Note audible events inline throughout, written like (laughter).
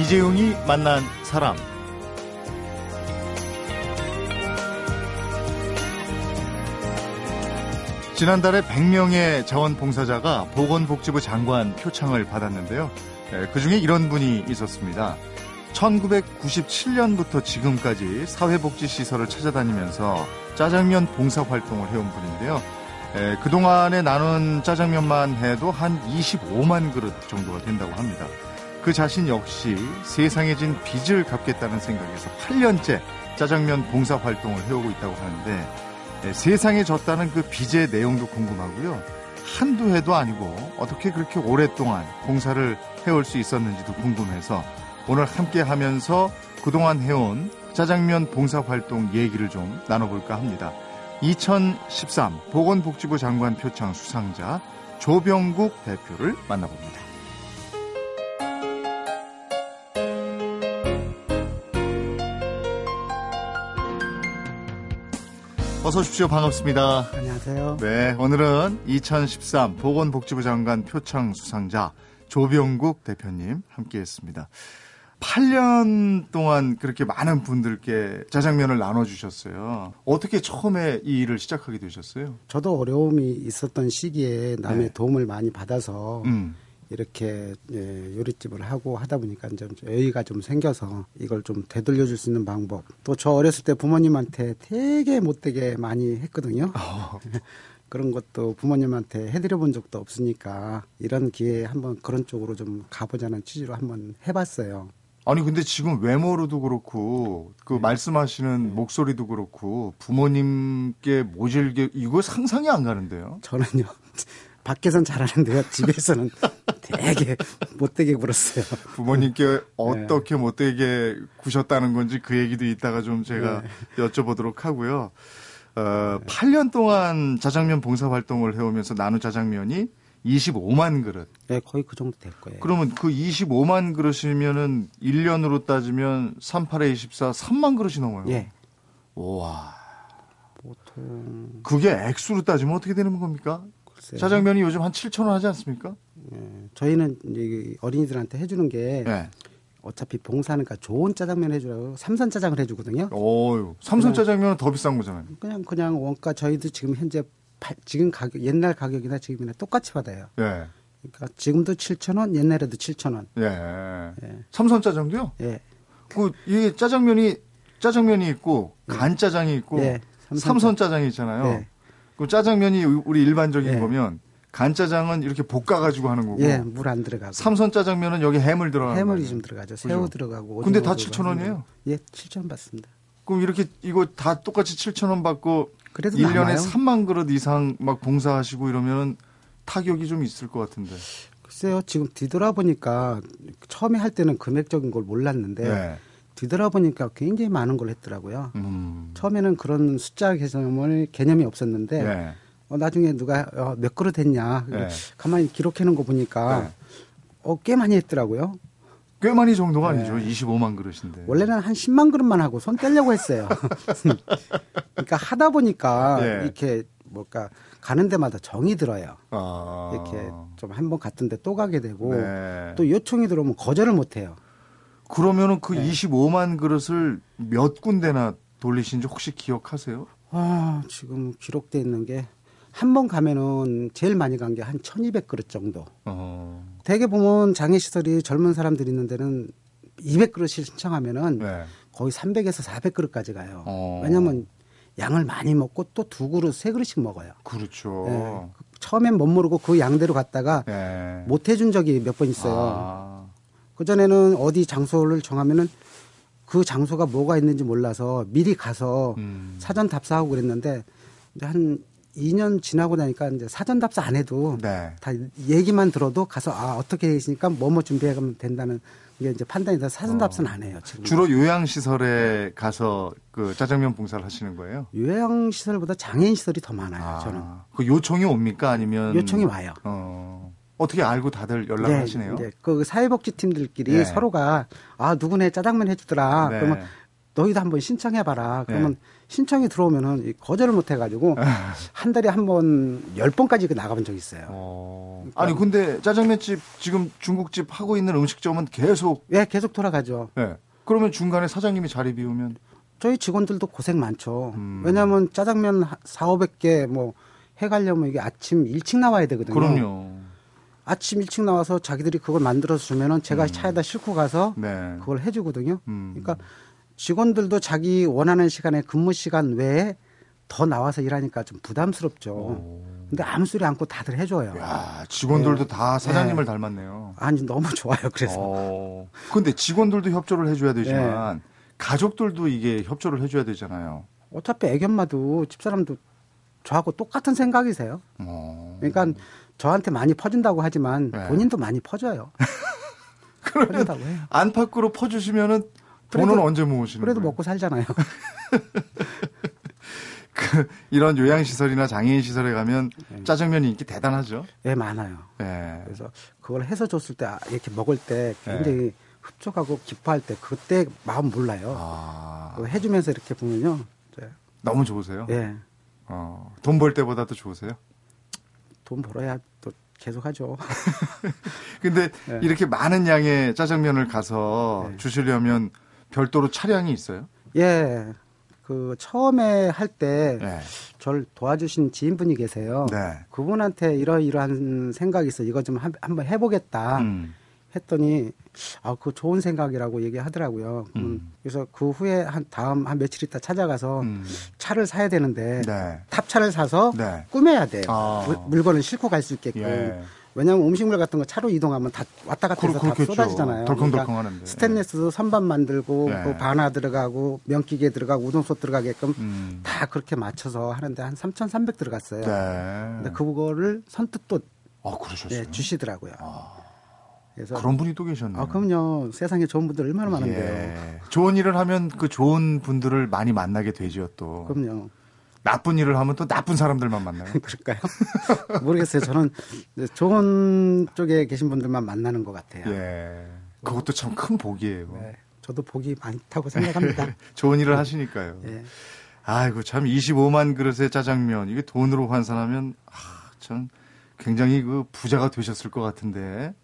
이재용이 만난 사람. 지난달에 100명의 자원봉사자가 보건복지부 장관 표창을 받았는데요. 그 중에 이런 분이 있었습니다. 1997년부터 지금까지 사회복지시설을 찾아다니면서 짜장면 봉사활동을 해온 분인데요. 그동안에 나눈 짜장면만 해도 한 25만 그릇 정도가 된다고 합니다. 그 자신 역시 세상에 진 빚을 갚겠다는 생각에서 8년째 짜장면 봉사 활동을 해오고 있다고 하는데 예, 세상에 졌다는 그 빚의 내용도 궁금하고요. 한두 해도 아니고 어떻게 그렇게 오랫동안 봉사를 해올 수 있었는지도 궁금해서 오늘 함께 하면서 그동안 해온 짜장면 봉사 활동 얘기를 좀 나눠볼까 합니다. 2013 보건복지부 장관 표창 수상자 조병국 대표를 만나봅니다. 어서 오십시오. 반갑습니다. 안녕하세요. 네, 오늘은 2013 보건복지부 장관 표창 수상자 조병국 대표님 함께 했습니다. 8년 동안 그렇게 많은 분들께 짜장면을 나눠주셨어요. 어떻게 처음에 이 일을 시작하게 되셨어요? 저도 어려움이 있었던 시기에 남의 네. 도움을 많이 받아서 음. 이렇게 예, 요리집을 하고 하다 보니까 좀 여유가 좀 생겨서 이걸 좀 되돌려 줄 수 있는 방법. 또 저 어렸을 때 부모님한테 되게 못되게 많이 했거든요. 어. (laughs) 그런 것도 부모님한테 해드려 본 적도 없으니까 이런 기회에 한번 그런 쪽으로 좀 가보자는 취지로 한번 해봤어요. 아니 근데 지금 외모로도 그렇고 그 네. 말씀하시는 네. 목소리도 그렇고 부모님께 모질게 이거 상상이 안 가는데요. 저는요. 밖에선 잘하는데요. 집에서는 (laughs) 되게 못되게 굴었어요. 부모님께 네. 어떻게 네. 못되게 구셨다는 건지 그 얘기도 이따가 좀 제가 네. 여쭤보도록 하고요. 어, 8년 동안 자장면 봉사 활동을 해오면서 나누 자장면이 25만 그릇. 네, 거의 그 정도 될 거예요. 그러면 그 25만 그릇이면은 1년으로 따지면 38에 24, 3만 그릇이 넘어요. 예. 와. 보통. 그게 액수로 따지면 어떻게 되는 겁니까? 글쎄요. 짜장면이 요즘 한 7천 원 하지 않습니까? 예. 저희는 이제 어린이들한테 해주는 게 예. 어차피 봉사니까 좋은 짜장면 해주라고 삼선 짜장을 해주거든요. 오, 삼선 짜장면은 더 비싼 거잖아요. 그냥 그냥 원가 저희도 지금 현재 지금 가격 옛날 가격이나 지금이나 똑같이 받아요. 예. 그러니까 지금도 7천 원, 옛날에도 7천 원. 예. 예. 삼선 짜장도요? 예. 그 이게 짜장면이 짜장면이 있고 예. 간짜장이 있고 예. 삼선, 짜장이 있잖아요. 예. 그 짜장면이 우리 일반적인 예. 거면 간짜장은 이렇게 볶아 가지고 하는 거고. 예, 물 안 들어가고. 삼선 짜장면은 여기 해물 들어가는 해물이 거예요. 좀 들어가죠. 새우 그죠? 들어가고. 근데 다 7천 원이에요? 예, 7천 원 받습니다. 그럼 이렇게 이거 다 똑같이 7천 원 받고 그래도 1년에 남아요? 3만 그릇 이상 막 봉사하시고 이러면 타격이 좀 있을 것 같은데. 글쎄요. 지금 뒤돌아보니까 처음에 할 때는 금액적인 걸 몰랐는데 네. 뒤돌아보니까 굉장히 많은 걸 했더라고요. 음. 처음에는 그런 숫자 개념을 개념이 없었는데 네. 어, 나중에 누가 어, 몇 그릇 했냐 네. 가만히 기록해 놓은 거 보니까 네. 어, 꽤 많이 했더라고요. 꽤 많이 정도가 네. 아니죠. 25만 그릇인데. 원래는 한 10만 그릇만 하고 손 떼려고 했어요. (laughs) 그러니까 하다 보니까 네. 이렇게 뭘까 가는 데마다 정이 들어요. 아. 이렇게 좀 한 번 갔던데 또 가게 되고 네. 또 요청이 들어오면 거절을 못 해요. 그러면은 그 25만 그릇을 몇 군데나 돌리신지 혹시 기억하세요? 아, 지금 기록돼 있는 게 한 번 가면은 제일 많이 간 게 한 1200그릇 정도. 어. 대개 보면 장애시설이 젊은 사람들이 있는 데는 200그릇을 신청하면은 네. 거의 300에서 400그릇까지 가요. 어. 왜냐면 양을 많이 먹고 또 두 그릇, 세 그릇씩 먹어요. 그렇죠. 네. 처음엔 못 모르고 그 양대로 갔다가 네. 못 해준 적이 몇 번 있어요. 아. 그전에는 어디 장소를 정하면은 그 장소가 뭐가 있는지 몰라서 미리 가서 음. 사전 답사하고 그랬는데 한 2년 지나고 나니까 이제 사전 답사 안 해도 네. 다 얘기만 들어도 가서 아 어떻게 되시니까 뭐뭐 준비해 가면 된다는 게 이제 판단이 돼서 사전 어. 답사는 안 해요. 지금 주로 요양 시설에 가서 그 짜장면 봉사를 하시는 거예요? 요양 시설보다 장애인 시설이 더 많아요. 아. 저는. 그 요청이 옵니까 아니면 요청이 와요. 어. 어떻게 알고 다들 연락을 네, 하시네요? 네. 그 사회복지 팀들끼리 네. 서로가 아 누구네 짜장면 해주더라. 네. 그러면 너희도 한번 신청해봐라. 그러면 네. 신청이 들어오면은 거절을 못 해가지고 한 달에 한 번, 열 번까지 그 나가본 적이 있어요. 어... 그러니까 아니, 근데 짜장면집 지금 중국집 하고 있는 음식점은 계속. 예, 계속 돌아가죠. 예. 그러면 중간에 사장님이 자리 비우면. 저희 직원들도 고생 많죠. 음... 왜냐하면 짜장면 4, 500개 뭐 해가려면 이게 아침 일찍 나와야 되거든요. 그럼요. 아침 일찍 나와서 자기들이 그걸 만들어서 주면은 제가 음. 차에다 싣고 가서 네. 그걸 해주거든요. 음. 그러니까 직원들도 자기 원하는 시간에 근무 시간 외에 더 나와서 일하니까 좀 부담스럽죠. 오. 근데 아무 소리 않고 다들 해줘요. 야, 직원들도 네. 다 사장님을 네. 닮았네요. 아니, 너무 (laughs) 좋아요, 그래서. 어. 근데 직원들도 협조를 해줘야 되지만, 네. 가족들도 이게 협조를 해줘야 되잖아요. 어차피 애견마도 집사람도 저하고 똑같은 생각이세요. 어. 그러니까 저한테 많이 퍼준다고 하지만 네. 본인도 많이 퍼줘요. (laughs) 그러면 안팎으로 퍼주시면은 돈은 그래도, 언제 모으시는 그래도 거예요? 먹고 살잖아요. (laughs) 그 이런 요양시설이나 장애인 시설에 가면 네. 짜장면 인기 대단하죠. 예, 네, 많아요. 네. 그래서 그걸 해서 줬을 때 이렇게 먹을 때 굉장히 네. 흡족하고 기뻐할 때 그때 마음 몰라요. 아. 해주면서 이렇게 보면요. 너무 좋으세요? 예. 어, 돈 벌 때보다도 좋으세요? 돈 벌어야 또 계속 하죠. (laughs) 근데 네. 이렇게 많은 양의 짜장면을 가서 네. 주시려면 별도로 차량이 있어요? 예. 그 처음에 할때 저를 네. 도와주신 지인분이 계세요. 네. 그분한테 이러이러한 생각이 있어. 이거 좀 한, 번 해보겠다. 음. 했더니 아, 그 좋은 생각이라고 얘기하더라고요. 음. 음. 그래서 그 후에 한 다음 한 며칠 있다 찾아가서 음. 차를 사야 되는데 네. 탑차를 사서 네. 꾸며야 돼요. 아. 물 건을 싣고 갈 수 있게끔. 예. 왜냐하면 음식물 같은 거 차로 이동하면 다 왔다 갔다 해서 다 쏟아지잖아요. 덜컹덜컹 하는데. 그러니까 스테인레스 선반 만들고 네. 그 바나 들어가고 면기계 들어가고 우동솥 들어가게끔 음. 다 그렇게 맞춰서 하는데 한 3,300 들어갔어요. 네. 근데 그거를 선뜻 또 아, 네, 주시더라고요. 아. 그래서 그런 분이 또 계셨네요. 아, 그럼요. 세상에 좋은 분들 얼마나 많은데요. 예. 좋은 일을 하면 그 좋은 분들을 많이 만나게 되죠, 또. 그럼요. 나쁜 일을 하면 또 나쁜 사람들만 만나요. (laughs) 그럴까요? (laughs) 모르겠어요. 저는 좋은 쪽에 계신 분들만 만나는 것 같아요. 예. 그것도 참 큰 복이에요. 네. 저도 복이 많다고 생각합니다. (laughs) 좋은 일을 하시니까요. 예. 아이고, 참 25만 그릇의 짜장면, 이게 돈으로 환산하면, 아, 참 굉장히 그 부자가 되셨을 것 같은데.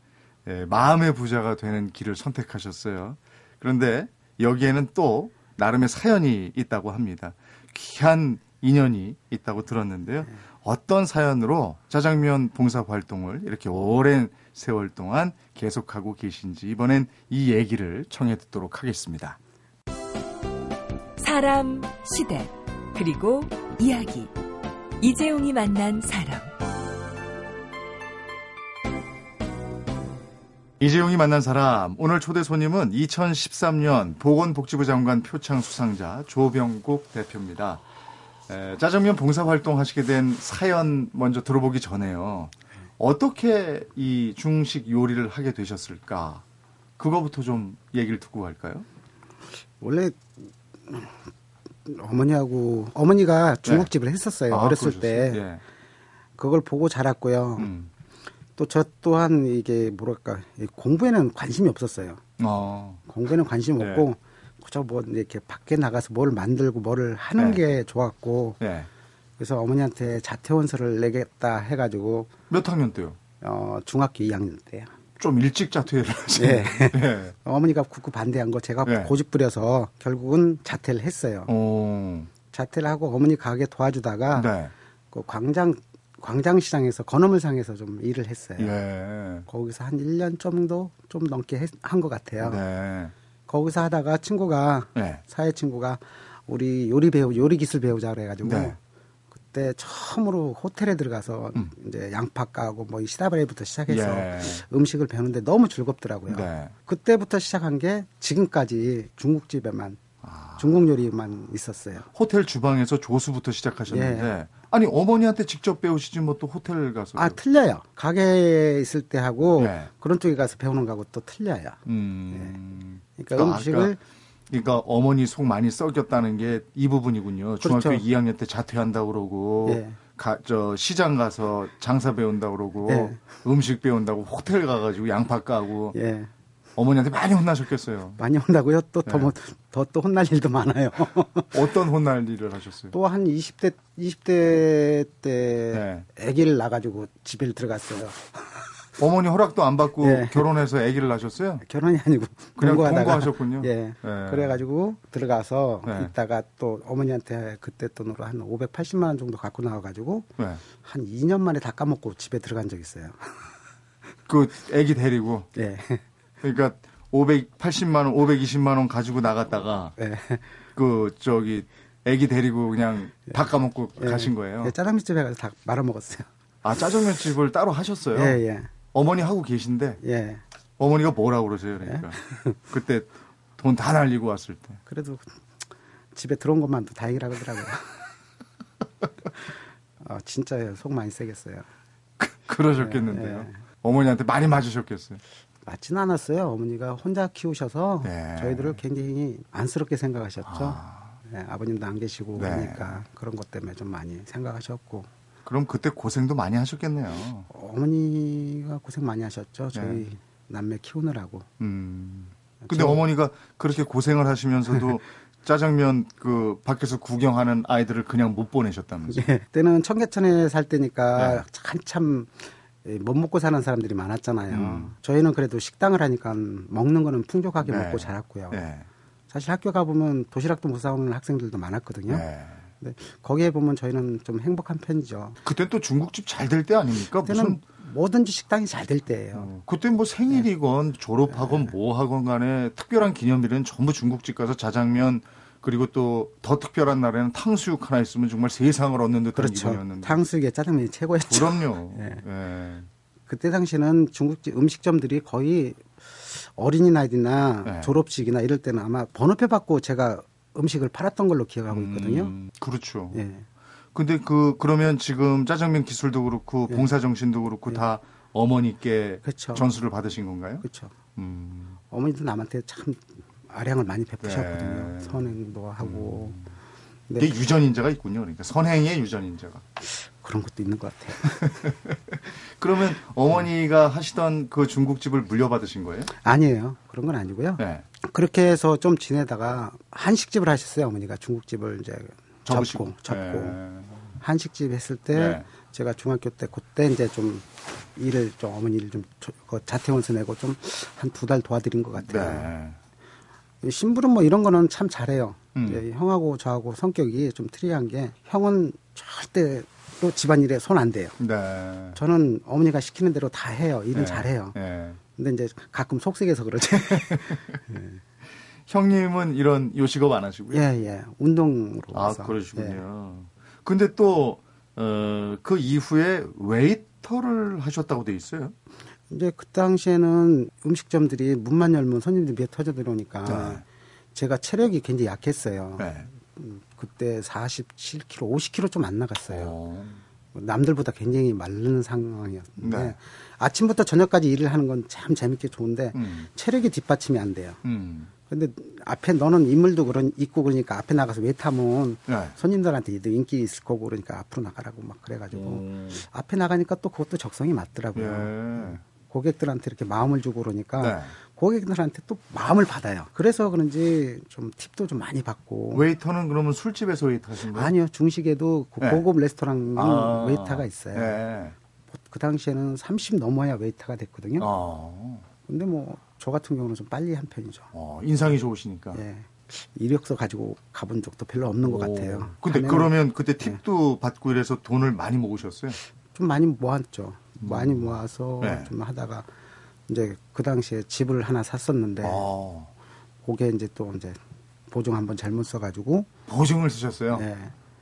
예, 마음의 부자가 되는 길을 선택하셨어요. 그런데 여기에는 또 나름의 사연이 있다고 합니다. 귀한 인연이 있다고 들었는데요. 어떤 사연으로 짜장면 봉사 활동을 이렇게 오랜 세월 동안 계속하고 계신지 이번엔 이 얘기를 청해 듣도록 하겠습니다. 사람, 시대, 그리고 이야기. 이재용이 만난 사람. 이재용이 만난 사람 오늘 초대 손님은 2013년 보건복지부 장관 표창 수상자 조병국 대표입니다. 에, 짜장면 봉사 활동 하시게 된 사연 먼저 들어보기 전에요. 어떻게 이 중식 요리를 하게 되셨을까? 그거부터 좀 얘기를 듣고 갈까요? 원래 어머니하고 어머니가 중국집을 네. 했었어요 아, 어렸을 그러셨어요? 때 예. 그걸 보고 자랐고요. 음. 또 저 또한 이게 뭐랄까 공부에는 관심이 없었어요. 어. 공부에는 관심 네. 없고 그저 뭐 이렇게 밖에 나가서 뭘 만들고 뭐를 하는 네. 게 좋았고 네. 그래서 어머니한테 자퇴원서를 내겠다 해가지고 몇 학년 때요? 어 중학교 2학년 때요. 좀 일찍 자퇴를 (laughs) 하시네. 네. 네. 어머니가 굳고 반대한 거 제가 네. 고집 부려서 결국은 자퇴를 했어요. 오. 자퇴를 하고 어머니 가게 도와주다가 네. 그 광장 광장시장에서 건어물상에서 좀 일을 했어요. 예. 거기서 한 1년 정도 좀 넘게 한 것 같아요. 네. 거기서 하다가 친구가 네. 사회 친구가 우리 요리 배우 요리 기술 배우자 그래가지고 네. 그때 처음으로 호텔에 들어가서 음. 이제 양파 까고 뭐 시다바리부터 시작해서 예. 음식을 배우는데 너무 즐겁더라고요. 네. 그때부터 시작한 게 지금까지 중국집에만 아. 중국 요리만 있었어요. 호텔 주방에서 조수부터 시작하셨는데 예. 아니 어머니한테 직접 배우시지 뭐 또 호텔 가서 아 틀려요. 가게에 있을 때 하고 네. 그런 쪽에 가서 배우는 거하고 또 틀려요. 음. 네. 그러니까, 그러니까 음식을 그러니까 어머니 속 많이 썩였다는 게 이 부분이군요. 중학교 그렇죠. 2학년 때 자퇴한다고 그러고 네. 가, 저 시장 가서 장사 배운다고 그러고 네. 음식 배운다고 호텔 가가지고 양파 까고 예. 어머니한테 많이 혼나셨겠어요. 많이 혼나고요. 또더뭐더또 혼날 일도 많아요. (laughs) 어떤 혼날 일을 하셨어요? 또 한 20대 20대 때 네. 아기를 낳아가지고 집에 들어갔어요. (laughs) 어머니 허락도 안 받고 예. 결혼해서 아기를 낳으셨어요? 결혼이 아니고 그냥 공부하셨군요. 예. 예. 그래가지고 들어가서 예. 있다가 또 어머니한테 그때 돈으로 한 580만 원 정도 갖고 나와가지고 예. 한 2년 만에 다 까먹고 집에 들어간 적 있어요. (laughs) 그 아기 데리고. 예. 그러니까 580만 원, 520만 원 가지고 나갔다가 예. 그 저기 아기 데리고 그냥 다 까먹고 예. 가신 거예요. 예. 짜장면집에 가서 다 말아 먹었어요. 아 짜장면집을 따로 하셨어요? 예, 예. 어머니 하고 계신데 예. 어머니가 뭐라고 그러세요? 그러니까 예? 그때 돈 다 날리고 왔을 때. 그래도 집에 들어온 것만도 다행이라고 하더라고요. 어, (laughs) 진짜 속 많이 세겠어요. 그러셨겠는데요. 예, 예. 어머니한테 많이 맞으셨겠어요. 맞지는 않았어요. 어머니가 혼자 키우셔서 네. 저희들을 굉장히 안쓰럽게 생각하셨죠. 아. 네, 아버님도 안 계시고 네. 하니까 그런 것 때문에 좀 많이 생각하셨고. 그럼 그때 고생도 많이 하셨겠네요. 어머니가 고생 많이 하셨죠. 저희 네. 남매 키우느라고. 음. 근데 저... 어머니가 그렇게 고생을 하시면서도 (laughs) 짜장면 그 밖에서 구경하는 아이들을 그냥 못 보내셨다면서요? 네. 그때는 청계천에 살 때니까 네. 한참 못 먹고 사는 사람들이 많았잖아요. 음. 저희는 그래도 식당을 하니까 먹는 거는 풍족하게 네. 먹고 자랐고요. 네. 사실 학교 가보면 도시락도 못 사오는 학생들도 많았거든요. 네. 네. 거기에 보면 저희는 좀 행복한 편이죠. 그때 또 중국집 잘 될 때 아닙니까? 무슨 뭐든지 식당이 잘 될 때예요. 어, 그때 뭐 생일이건 네. 졸업하건 네. 뭐 하건 간에 특별한 기념일은 전부 중국집 가서 자장면 그리고 또 더 특별한 날에는 탕수육 하나 있으면 정말 세상을 얻는 듯한 그렇죠. 기분이었는데. 탕수육에 짜장면이 최고였죠. 그럼요. 네. (laughs) 네. 그때 당시는 중국집 음식점들이 거의 어린이날이나 네. 졸업식이나 이럴 때는 아마 번호표 받고 제가 음식을 팔았던 걸로 기억하고 있거든요. 음, 그렇죠. 예. 근데 그 그러면 지금 짜장면 기술도 그렇고 예. 봉사 정신도 그렇고 예. 다 어머니께 그렇죠. 전수를 받으신 건가요? 그렇죠. 음. 어머니도 남한테 참 아량을 많이 베푸셨거든요. 네. 선행도 하고. 음. 네. 유전인자가 있군요. 그러니까 선행의 유전인자가. 그런 것도 있는 것 같아요. (laughs) 그러면 어머니가 하시던 그 중국집을 물려받으신 거예요? 아니에요. 그런 건 아니고요. 네. 그렇게 해서 좀 지내다가 한식집을 하셨어요. 어머니가 중국집을 이제 접고 접고 네. 한식집 했을 때 네. 제가 중학교 때 그때 이제 좀 일을 좀 어머니를 좀그 자퇴 원서 내고 좀 한 두 달 도와드린 것 같아요. 네. 신부름 뭐 이런 거는 참 잘해요. 음. 형하고 저하고 성격이 좀 특이한 게 형은 절대 또 집안일에 손 안 대요. 네. 저는 어머니가 시키는 대로 다 해요. 일은 네. 잘해요. 네. 근데 이제 가끔 속색해서 그러지. (laughs) 네. 형님은 이런 요식업 안 하시고요? 예, 예. 운동으로. 아, 와서. 그러시군요. 예. 근데 또, 어, 그 이후에 웨이터를 하셨다고 돼 있어요? 이제 그 당시에는 음식점들이 문만 열면 손님들이 몇 터져 들어오니까 네. 제가 체력이 굉장히 약했어요. 네. 음, 그때 47kg, 50kg 좀 안 나갔어요. 오. 어. 남들보다 굉장히 마른 상황이었는데 네. 아침부터 저녁까지 일을 하는 건 참 재밌게 좋은데 음. 체력이 뒷받침이 안 돼요. 음. 근데 앞에 너는 인물도 그런 있고 그러니까 앞에 나가서 왜 타면 네. 손님들한테 인기 있을 거고 그러니까 앞으로 나가라고 막 그래가지고 음. 앞에 나가니까 또 그것도 적성이 맞더라고요. 예. 고객들한테 이렇게 마음을 주고 그러니까 네. 고객들한테 또 마음을 받아요. 그래서 그런지 좀 팁도 좀 많이 받고. 웨이터는 그러면 술집에서 웨이터 하신 거예요? 아니요. 중식에도 그 네. 고급 레스토랑 아. 웨이터가 있어요. 네. 그 당시에는 30 넘어야 웨이터가 됐거든요. 아. 근데 뭐 저 같은 경우는 좀 빨리 한 편이죠. 어, 인상이 좋으시니까. 예. 이력서 가지고 가본 적도 별로 없는 것 같아요. 근데 그러면 그때 팁도 네. 받고 이래서 돈을 많이 모으셨어요? 좀 많이 모았죠. 많이 모아서 네. 좀 하다가 이제 그 당시에 집을 하나 샀었는데 아. 그게 이제 또 이제 보증 한번 잘못 써가지고 보증을 쓰셨어요? 네.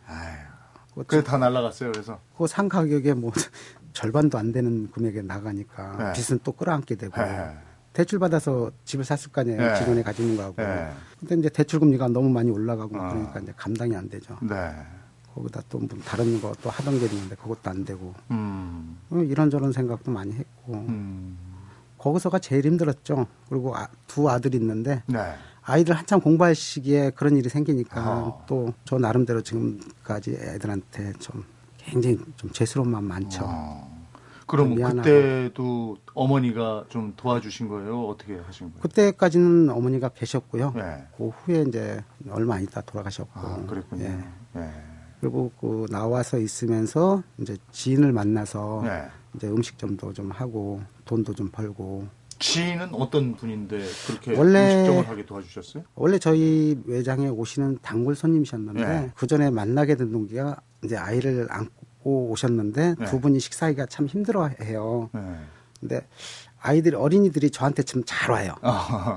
아유. 그게 다 날라갔어요. 그래서 그상 가격에 뭐 (laughs) 절반도 안 되는 금액에 나가니까 네. 빚은 또 끌어안게 되고 네. 대출 받아서 집을 샀을 거 아니에요. 네. 직원이 가지는 거하고. 네. 근데 이제 대출 금리가 너무 많이 올라가고 어. 그러니까 이제 감당이 안 되죠. 네. 거기다 또 뭐 다른 거 또 하던 게 있는데 그것도 안 되고 음. 어, 이런저런 생각도 많이 했고 음. 거기서가 제일 힘들었죠. 그리고 아, 두 아들이 있는데 네. 아이들 한참 공부할 시기에 그런 일이 생기니까 어. 또저 나름대로 지금까지 애들한테 좀 굉장히 좀 죄스러운 마음 많죠. 어. 그럼 그때도 어머니가 좀 도와주신 거예요? 어떻게 하신 거예요? 그때까지는 어머니가 계셨고요. 네. 그 후에 이제 얼마 안 있다 돌아가셨고. 아, 그랬군요. 예. 네. 그리고 그 나와서 있으면서 이제 지인을 만나서 네. 이제 음식점도 좀 하고 돈도 좀 벌고. 지인은 어떤 분인데 그렇게 원래, 음식점을 하게 도와주셨어요? 원래 저희 매장에 오시는 단골 손님이셨는데 네. 그 전에 만나게 된 동기가 이제 아이를 안고 오셨는데 네. 두 분이 식사하기가 참 힘들어해요. 네. 근데 아이들 어린이들이 저한테 좀 잘 와요.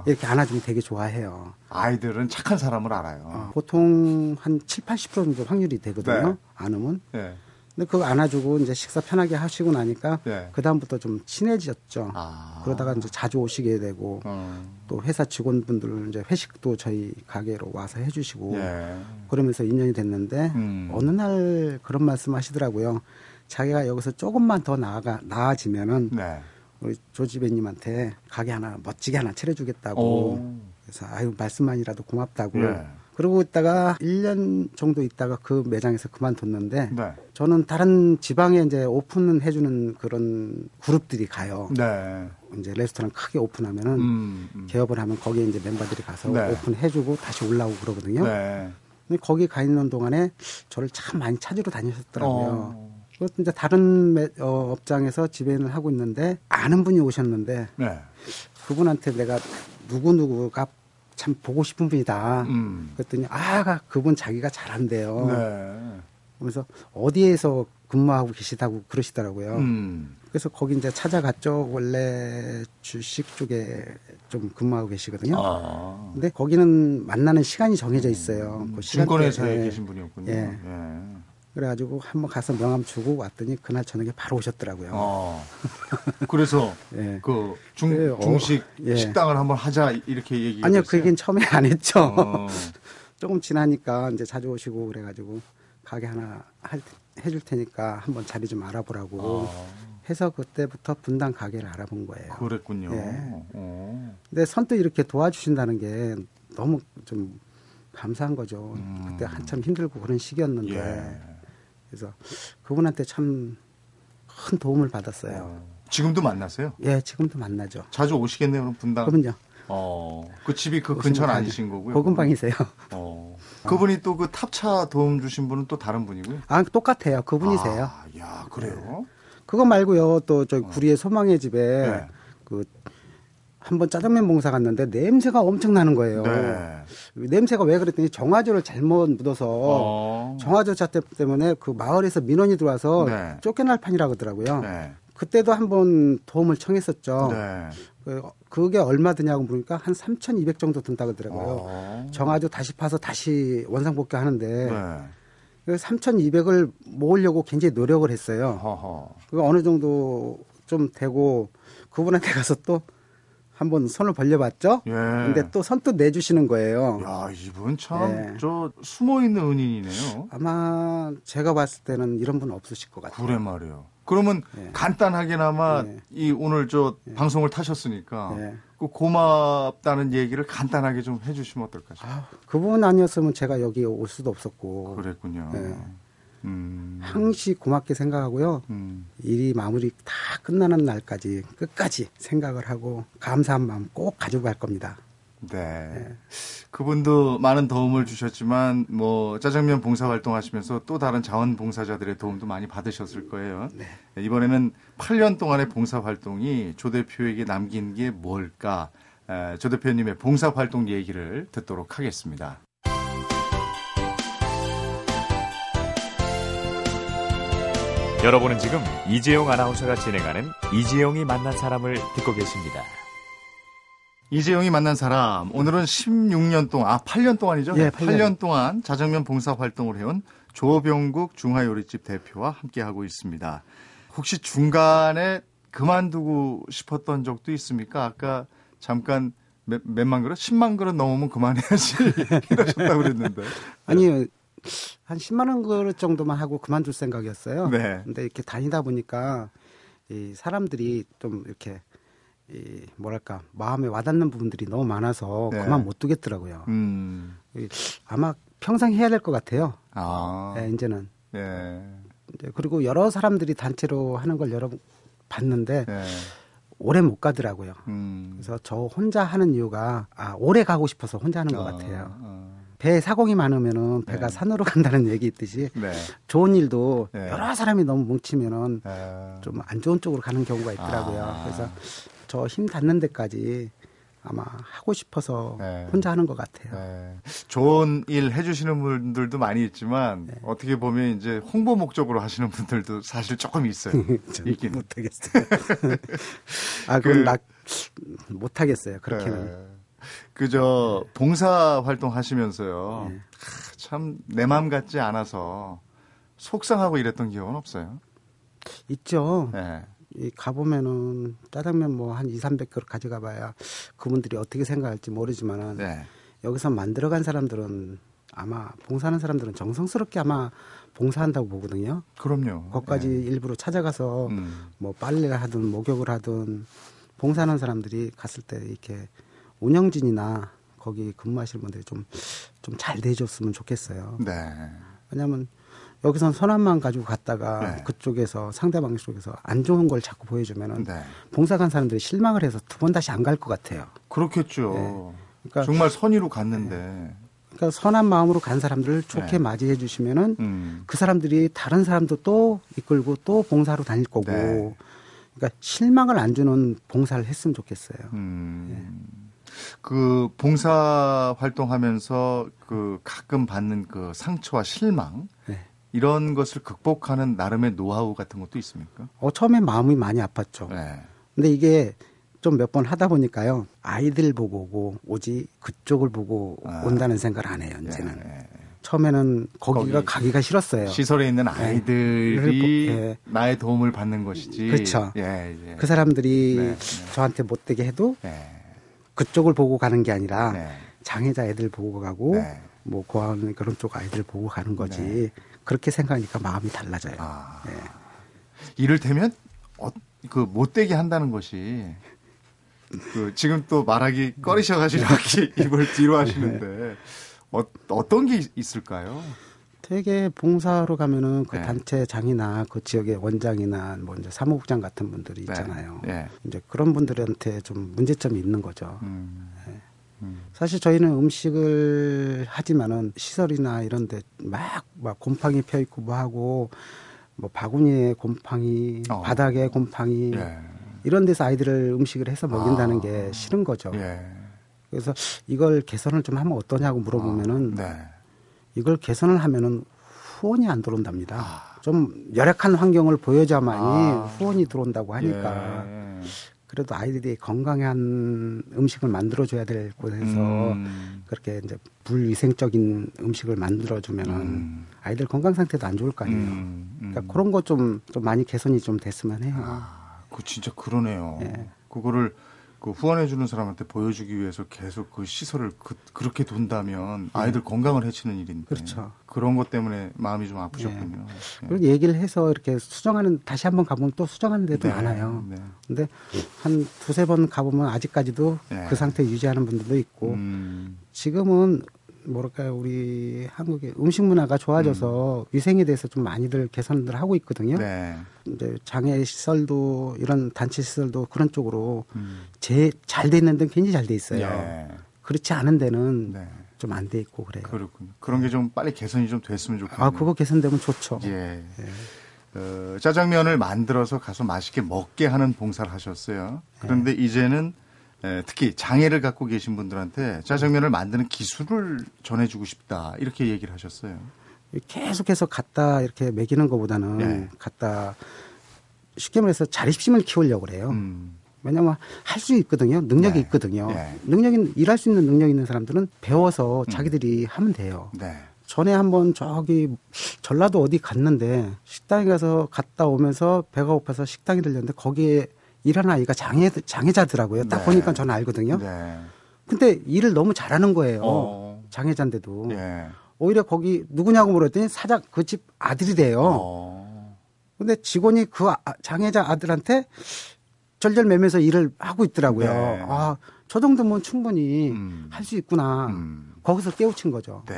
이렇게 안아주면 되게 좋아해요. 아이들은 착한 사람을 알아요. 어, 보통 한 7, 80% 정도 확률이 되거든요. 네. 안으면. 네. 근데 그거 안아주고 이제 식사 편하게 하시고 나니까 네. 그 다음부터 좀 친해졌죠. 아. 그러다가 이제 자주 오시게 되고 음. 또 회사 직원분들 이제 회식도 저희 가게로 와서 해주시고 예. 그러면서 인연이 됐는데 음. 어느 날 그런 말씀하시더라고요. 자기가 여기서 조금만 더 나아가 나아지면은 네. 우리 조지배님한테 가게 하나 멋지게 하나 차려주겠다고. 오. 그래서 아유 말씀만이라도 고맙다고. 네. 그러고 있다가 1년 정도 있다가 그 매장에서 그만뒀는데 네. 저는 다른 지방에 이제 오픈을 해주는 그런 그룹들이 가요. 네. 이제 레스토랑 크게 오픈하면은 음, 음. 개업을 하면 거기에 이제 멤버들이 가서 네. 오픈해주고 다시 올라오고 그러거든요. 네. 근데 거기 가 있는 동안에 저를 참 많이 찾으러 다니셨더라고요. 어. 그것도 이제 다른 매, 어, 업장에서 지배인을 하고 있는데 아는 분이 오셨는데 네. 그분한테 내가 누구 누구가 참 보고 싶은 분이다. 음. 그랬더니 아 그분 자기가 잘한대요. 네. 그래서 어디에서 근무하고 계시다고 그러시더라고요. 음. 그래서 거기 이제 찾아갔죠. 원래 주식 쪽에 좀 근무하고 계시거든요. 아. 근데 거기는 만나는 시간이 정해져 있어요. 음. 그 증권회사에 계신 분이었군요. 예. 예. 그래가지고 한번 가서 명함 주고 왔더니 그날 저녁에 바로 오셨더라고요. 어. 그래서 (laughs) 예. 그 중, 그, 어, 중식 예. 식당을 한번 하자 이렇게 얘기. 아니요, 그 얘기는 처음에 안 했죠. 어. (laughs) 조금 지나니까 이제 자주 오시고 그래가지고 가게 하나 할, 해줄 테니까 한번 자리 좀 알아보라고 어. 해서 그때부터 분당 가게를 알아본 거예요. 그랬군요. 예. 어. 근데 선뜻 이렇게 도와주신다는 게 너무 좀 감사한 거죠. 음. 그때 한참 힘들고 그런 시기였는데. 예. 그래서 그분한테 참 큰 도움을 받았어요. 어. 지금도 만나세요? 예, 지금도 만나죠. 자주 오시겠네요, 그럼 분당. 그럼요. 어, 그 집이 그 근처는 아니신 거고요. 고금방이세요. 어. 그분이 또 그 탑차 도움 주신 분은 또 다른 분이고요. 아, 똑같아요. 그분이세요. 아, 야, 그래요? 네. 그거 말고요. 또저 어. 구리의 소망의 집에 네. 그 한번 짜장면 봉사 갔는데 냄새가 엄청 나는 거예요. 네. 냄새가 왜 그랬더니 정화조를 잘못 묻어서 어. 정화조 차 때문에 그 마을에서 민원이 들어와서 네. 쫓겨날 판이라고 하더라고요. 네. 그때도 한번 도움을 청했었죠. 네. 그, 그게 얼마 드냐고 물으니까 한 3,200 정도 든다 그러더라고요. 어. 정화조 다시 파서 다시 원상복귀 하는데 네. 3,200을 모으려고 굉장히 노력을 했어요. 그 어느 정도 좀 되고 그분한테 가서 또 한번 손을 벌려봤죠. 예. 근데 또 선뜻 내주시는 거예요. 야, 이분 참저 예. 숨어 있는 은인이네요. 아마 제가 봤을 때는 이런 분 없으실 것 같아요. 그래 말이에요. 그러면 예. 간단하게나마 예. 이 오늘 저 예. 방송을 타셨으니까 예. 그 고맙다는 얘기를 간단하게 좀 해주시면 어떨까 싶어요. 아, 그분 아니었으면 제가 여기 올 수도 없었고. 그랬군요. 음. 항시 고맙게 생각하고요. 음. 일이 마무리 다 끝나는 날까지 끝까지 생각을 하고 감사한 마음 꼭 가지고 갈 겁니다. 네. 네. 그분도 많은 도움을 주셨지만 뭐 짜장면 봉사 활동하시면서 또 다른 자원 봉사자들의 도움도 많이 받으셨을 거예요. 네. 네 이번에는 8년 동안의 봉사 활동이 조 대표에게 남긴 게 뭘까? 조 대표님의 봉사 활동 얘기를 듣도록 하겠습니다. 여러분은 지금 이재용 아나운서가 진행하는 이재용이 만난 사람을 듣고 계십니다. 이재용이 만난 사람 오늘은 16년 동안 아 8년 동안이죠? 예, 8년. 8년 동안 자장면 봉사 활동을 해온 조병국 중화요리집 대표와 함께 하고 있습니다. 혹시 중간에 그만두고 싶었던 적도 있습니까? 아까 잠깐 몇, 몇만 그릇? 10만 그릇 넘으면 그만해야지 (laughs) 이러셨다고 그랬는데. 아니요. 한 10만 원 그릇 정도만 하고 그만둘 생각이었어요. 네. 근데 이렇게 다니다 보니까 이 사람들이 좀 이렇게 이 뭐랄까 마음에 와닿는 부분들이 너무 많아서 네. 그만 못 두겠더라고요. 음. 아마 평생 해야 될 것 같아요. 아. 네, 이제는. 네. 그리고 여러 사람들이 단체로 하는 걸 여러 봤는데 네. 오래 못 가더라고요. 음. 그래서 저 혼자 하는 이유가 아, 오래 가고 싶어서 혼자 하는 것 어, 같아요. 어. 배에 사공이 많으면은 배가 네. 산으로 (laughs) 간다는 얘기 있듯이 네. 좋은 일도 네. 여러 사람이 너무 뭉치면은 네. 좀안 좋은 쪽으로 가는 경우가 있더라고요. 아. 그래서 저 힘 닿는 데까지 아마 하고 싶어서 네. 혼자 하는 것 같아요. 네. 좋은 일 해주시는 분들도 많이 있지만 네. 어떻게 보면 이제 홍보 목적으로 하시는 분들도 사실 조금 있어요. (laughs) 있긴 못하겠어요. (laughs) 아 그건 그, 나 못하겠어요. 그렇게는. 네. 그저 봉사 활동 하시면서요. 네. 참 내 마음 같지 않아서 속상하고 이랬던 기억은 없어요. 있죠. 네. 이 가보면은 짜장면 뭐 한 2, 300그릇 가져가 봐야 그분들이 어떻게 생각할지 모르지만은 네. 여기서 만들어 간 사람들은 아마 봉사하는 사람들은 정성스럽게 아마 봉사한다고 보거든요. 그럼요. 거기까지 네. 일부러 찾아가서 음. 뭐 빨래를 하든 목욕을 하든 봉사하는 사람들이 갔을 때 이렇게 운영진이나 거기 근무하시는 분들이 좀 좀잘 돼줬으면 좋겠어요. 네. 왜냐하면 여기선 선함만 가지고 갔다가 네. 그쪽에서 상대방 쪽에서 안 좋은 걸 자꾸 보여주면은 네. 봉사 간 사람들이 실망을 해서 두 번 다시 안 갈 것 같아요. 그렇겠죠. 네. 그러니까 정말 선의로 갔는데. 네. 그러니까 선한 마음으로 간 사람들을 좋게 네. 맞이해 주시면은 음. 그 사람들이 다른 사람도 또 이끌고 또 봉사로 다닐 거고. 네. 그러니까 실망을 안 주는 봉사를 했으면 좋겠어요. 음. 그 봉사 활동하면서 그 가끔 받는 그 상처와 실망 네. 이런 것을 극복하는 나름의 노하우 같은 것도 있습니까? 어, 처음에 마음이 많이 아팠죠. 네. 근데 이게 좀 몇 번 하다 보니까요. 아이들 보고 오고 오지 그쪽을 보고 아. 온다는 생각을 안 해요, 이제는. 네, 네. 처음에는 거기가 거기 가기가 싫었어요. 시설에 있는 네. 아이들이 네. 나의 도움을 받는 것이지. 그렇죠. 예, 예. 그 사람들이 네, 네. 저한테 못되게 해도 그쪽을 보고 가는 게 아니라 장애자 애들 보고 가고 뭐 고아원 그런 쪽 아이들 보고 가는 거지. 그렇게 생각하니까 마음이 달라져요. 아, 네. 이를테면 어, 그 못되게 한다는 것이 그 지금 또 말하기 꺼리셔가지고 이렇게 입을 뒤로 (laughs) 하시는데 어, 어떤 게 있을까요? 되게 봉사로 가면은 그 네. 단체장이나 그 지역의 원장이나 뭐 이제 사무국장 같은 분들이 네. 있잖아요. 네. 네. 이제 그런 분들한테 좀 문제점이 있는 거죠. 음. 네. 사실 저희는 음식을 하지만은 시설이나 이런 데막막 곰팡이 펴 있고 뭐 하고 뭐 바구니에 곰팡이, 어. 바닥에 곰팡이 예. 이런 데서 아이들을 음식을 해서 먹인다는 아. 게 싫은 거죠. 예. 그래서 이걸 개선을 좀 하면 어떠냐고 물어보면은 아. 네. 이걸 개선을 하면은 후원이 안 들어온답니다. 아. 좀 열악한 환경을 보여줘야만이 아. 후원이 들어온다고 하니까. 예. 그래도 아이들이 건강한 음식을 만들어줘야 될 곳에서 음. 그렇게 이제 불위생적인 음식을 만들어주면은 음. 아이들 건강 상태도 안 좋을 거 아니에요. 음. 음. 그러니까 그런 거 좀 좀 많이 개선이 좀 됐으면 해요. 아, 그 진짜 그러네요. 네. 그거를 그 후원해주는 사람한테 보여주기 위해서 계속 그 시설을 그, 렇게 둔다면 네. 아이들 네. 건강을 해치는 일인데. 그렇죠. 그런 것 때문에 마음이 좀 아프셨군요. 네. 네. 그리고 얘기를 해서 이렇게 수정하는, 다시 한번 가보면 또 수정하는 데도 네. 많아요. 네. 근데 한 두세 번 가보면 아직까지도 그 상태 유지하는 분들도 있고 음. 지금은 뭐랄까요 우리 한국의 음식 문화가 좋아져서 음. 위생에 대해서 좀 많이들 개선들 하고 있거든요. 네. 이제 장애 시설도 이런 단체 시설도 그런 쪽으로 음. 제잘 돼 있는 데는 굉장히 잘 돼 있어요. 예. 그렇지 않은 데는 네. 좀안 돼 있고 그래요. 그렇군요. 그런 게 좀 빨리 개선이 좀 됐으면 좋겠네요. 아, 그거 개선되면 좋죠. 예. 예. 어, 짜장면을 만들어서 가서 맛있게 먹게 하는 봉사를 하셨어요. 그런데 예. 이제는 예, 특히 장애를 갖고 계신 분들한테 짜장면을 만드는 기술을 전해주고 싶다 이렇게 얘기를 하셨어요. 계속해서 갖다 이렇게 먹이는 것보다는 네. 갖다 쉽게 말해서 자립심을 키우려고 그래요. 음. 왜냐하면 할 수 있거든요. 능력이 네. 있거든요. 네. 능력이 일할 수 있는 능력 있는 사람들은 배워서 음. 자기들이 하면 돼요. 네. 전에 한번 저기 전라도 어디 갔는데 식당에 가서 갔다 오면서 배가 고파서 식당에 들렸는데 거기에 일하는 아이가 장애, 장애자더라고요. 딱 네. 보니까 저는 알거든요. 네. 근데 일을 너무 잘하는 거예요. 어. 장애자인데도. 네. 오히려 거기 누구냐고 물었더니 사장 그 집 아들이래요. 어. 근데 직원이 그 아, 장애자 아들한테 절절매면서 일을 하고 있더라고요. 네. 아, 저 정도면 충분히 음. 할수 있구나. 음. 거기서 깨우친 거죠. 네.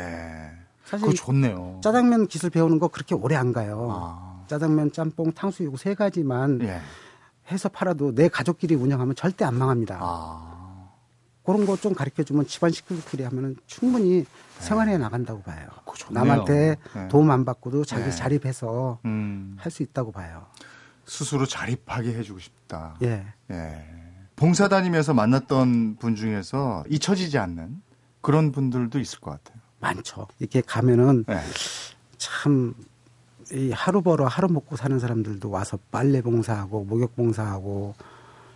사실 그거 좋네요. 짜장면 기술 배우는 거 그렇게 오래 안 가요. 아. 짜장면, 짬뽕, 탕수육 세 가지만 예. 해서 팔아도 내 가족끼리 운영하면 절대 안 망합니다. 아. 그런 거 좀 가르쳐 주면 집안 식구들끼리 하면은 충분히 네. 생활해 나간다고 봐요. 남한테 네. 도움 안 받고도 자기 네. 자립해서 음. 할수 있다고 봐요. 스스로 자립하게 해주고 싶다. 예. 예. 봉사 다니면서 만났던 분 중에서 잊혀지지 않는 그런 분들도 있을 것 같아요. 많죠. 이렇게 가면은 네. 참 이 하루 벌어 하루 먹고 사는 사람들도 와서 빨래 봉사하고 목욕 봉사하고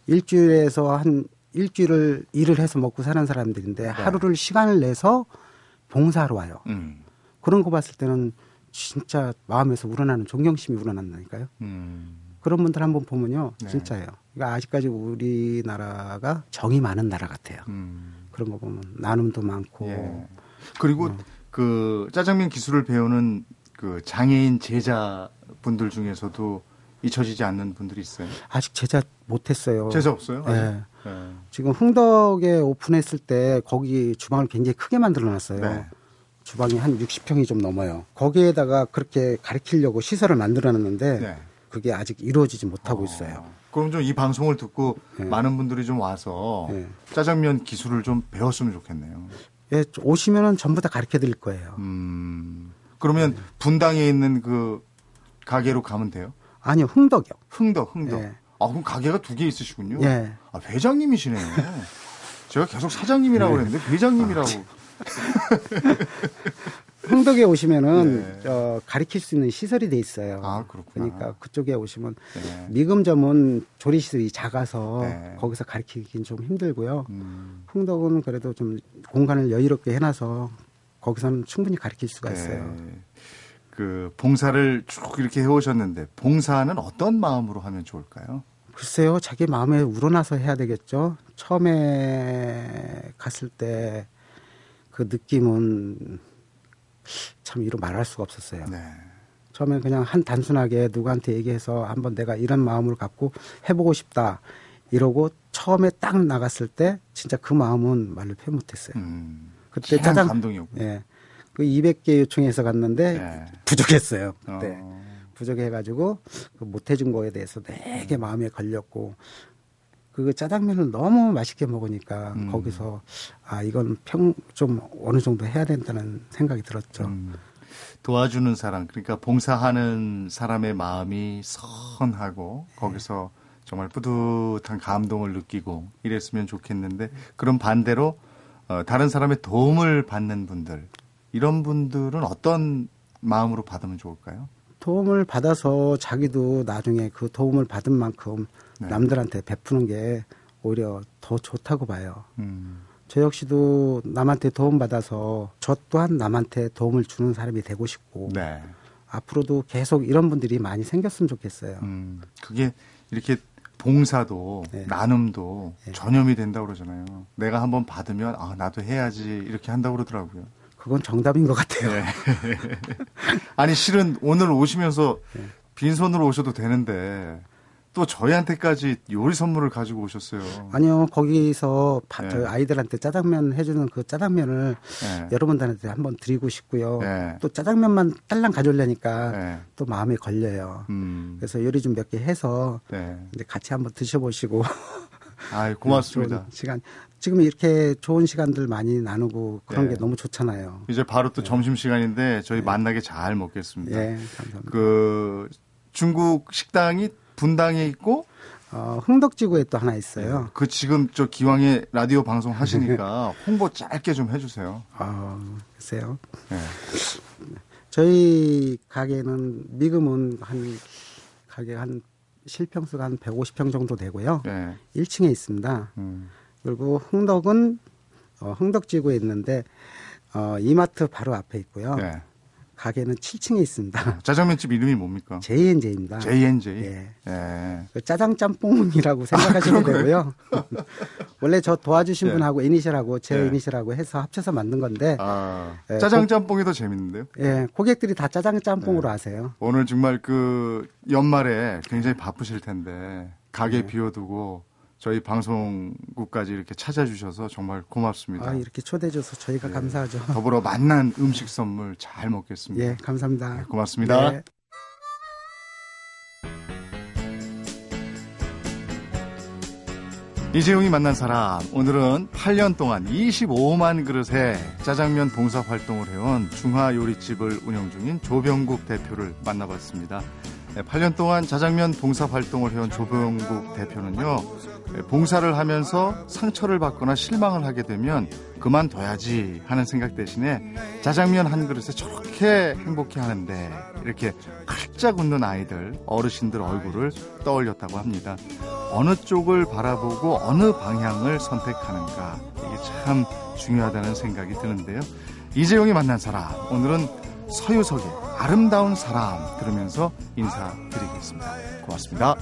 일주일에서 한 일주일을 일을 해서 먹고 사는 사람들인데 네. 하루를 시간을 내서 봉사하러 와요. 음. 그런 거 봤을 때는 진짜 마음에서 우러나는 존경심이 우러난다니까요. 음. 그런 분들 한번 보면요, 네. 진짜예요. 그러니까 아직까지 우리나라가 정이 많은 나라 같아요. 음. 그런 거 보면 나눔도 많고. 예. 그리고 어. 그 짜장면 기술을 배우는 그 장애인 제자분들 중에서도 잊혀지지 않는 분들이 있어요. 아직 제자 못했어요. 제자 없어요? 네. 네. 지금 흥덕에 오픈했을 때 거기 주방을 굉장히 크게 만들어 놨어요. 네. 주방이 한 60평이 좀 넘어요. 거기에다가 그렇게 가르치려고 시설을 만들어 놨는데 네. 그게 아직 이루어지지 못하고 어. 있어요. 그럼 좀 이 방송을 듣고 네. 많은 분들이 좀 와서 네. 짜장면 기술을 좀 배웠으면 좋겠네요. 예, 오시면은 전부 다 가르쳐 드릴 거예요. 음. 그러면 네. 분당에 있는 그 가게로 가면 돼요? 아니요, 흥덕이요. 흥덕, 흥덕. 예. 아, 그럼 가게가 두 개 있으시군요. 예. 아, 회장님이시네요. (laughs) 제가 계속 사장님이라고 네. 했는데 회장님이라고. 아, (laughs) 흥덕에 오시면은 네. 저 가리킬 수 있는 시설이 돼 있어요. 아, 그렇구나. 그러니까 그쪽에 오시면 네. 미금점은 조리 시설이 작아서 네. 거기서 가리키긴 좀 힘들고요. 음. 흥덕은 그래도 좀 공간을 여유롭게 해놔서 거기서는 충분히 가리킬 수가 네. 있어요. 그 봉사를 쭉 이렇게 해오셨는데 봉사는 어떤 마음으로 하면 좋을까요? 글쎄요, 자기 마음에 우러나서 해야 되겠죠. 처음에 갔을 때 그 느낌은 참 이루 말할 수가 없었어요. 네. 처음에 그냥 한 단순하게 누구한테 얘기해서 한번 내가 이런 마음을 갖고 해보고 싶다 이러고 처음에 딱 나갔을 때 진짜 그 마음은 말로 표현 못했어요. 음, 그때 짜장 감동이었고. 예. 그 200개 요청해서 갔는데 네. 부족했어요. 그때 어. 부족해가지고 그 못해준 거에 대해서 되게 마음에 걸렸고 그 짜장면을 너무 맛있게 먹으니까 음. 거기서 아 이건 평 좀 어느 정도 해야 된다는 생각이 들었죠. 음. 도와주는 사람 그러니까 봉사하는 사람의 마음이 선하고 거기서 정말 뿌듯한 감동을 느끼고 이랬으면 좋겠는데 그런 반대로 어, 다른 사람의 도움을 받는 분들 이런 분들은 어떤 마음으로 받으면 좋을까요? 도움을 받아서 자기도 나중에 그 도움을 받은 만큼 네. 남들한테 베푸는 게 오히려 더 좋다고 봐요. 음. 저 역시도 남한테 도움 받아서 저 또한 남한테 도움을 주는 사람이 되고 싶고 네. 앞으로도 계속 이런 분들이 많이 생겼으면 좋겠어요. 음. 그게 이렇게 봉사도 네. 나눔도 네. 전염이 된다고 그러잖아요. 내가 한번 받으면 아 나도 해야지 이렇게 한다고 그러더라고요. 그건 정답인 것 같아요. 네. (laughs) 아니 실은 오늘 오시면서 네. 빈손으로 오셔도 되는데 또 저희한테까지 요리 선물을 가지고 오셨어요. 아니요, 거기서 바, 네. 아이들한테 짜장면 해주는 그 짜장면을 네. 여러분들한테 한번 드리고 싶고요. 네. 또 짜장면만 딸랑 가져오려니까 네. 또 마음에 걸려요. 음. 그래서 요리 좀 몇 개 해서 네. 이제 같이 한번 드셔보시고. (laughs) 아, 고맙습니다. (laughs) 시간 지금 이렇게 좋은 시간들 많이 나누고 그런 네. 게 너무 좋잖아요. 이제 바로 또 네. 점심 시간인데 저희 네. 만나게 잘 먹겠습니다. 네, 감사합니다. 그 중국 식당이 분당에 있고 어, 흥덕지구에 또 하나 있어요. 네. 그 지금 저 기왕에 라디오 방송 하시니까 (laughs) 홍보 짧게 좀 해주세요. 아, 글쎄요. 네. 저희 가게는 미금은 한 가게 한 실평수가 한 150평 정도 되고요. 네. 1층에 있습니다. 음. 그리고 흥덕은 어, 흥덕지구에 있는데 어, 이마트 바로 앞에 있고요. 네. 가게는 7층에 있습니다. 어, 짜장면집 이름이 뭡니까? JNJ입니다. JNJ. 예. 예. 그 짜장 짬뽕이라고 생각하시면 아, 되고요. (laughs) 원래 저 도와주신 예. 분하고 이니셜하고 제 예. 이니셜하고 해서 합쳐서 만든 건데. 아, 예, 짜장 짬뽕이 더 재밌는데요? 예. 고객들이 다 짜장 짬뽕으로 예. 아세요. 오늘 정말 그 연말에 굉장히 바쁘실 텐데 가게 네. 비워두고 저희 방송국까지 이렇게 찾아주셔서 정말 고맙습니다. 아, 이렇게 초대해줘서 저희가 네. 감사하죠. (laughs) 더불어 만난 음식 선물 잘 먹겠습니다. 예, 감사합니다. 네, 고맙습니다. 네. 이재용이 만난 사람 오늘은 8년 동안 25만 그릇의 짜장면 봉사 활동을 해온 중화 요리집을 운영 중인 조병국 대표를 만나봤습니다. 8년 동안 짜장면 봉사 활동을 해온 조병국 대표는요, 봉사를 하면서 상처를 받거나 실망을 하게 되면 그만둬야지 하는 생각 대신에 짜장면 한 그릇에 저렇게 행복해 하는데 이렇게 활짝 웃는 아이들, 어르신들 얼굴을 떠올렸다고 합니다. 어느 쪽을 바라보고 어느 방향을 선택하는가 이게 참 중요하다는 생각이 드는데요. 이재용이 만난 사람 오늘은 서유석의 아름다운 사람 들으면서 인사드리겠습니다. 고맙습니다.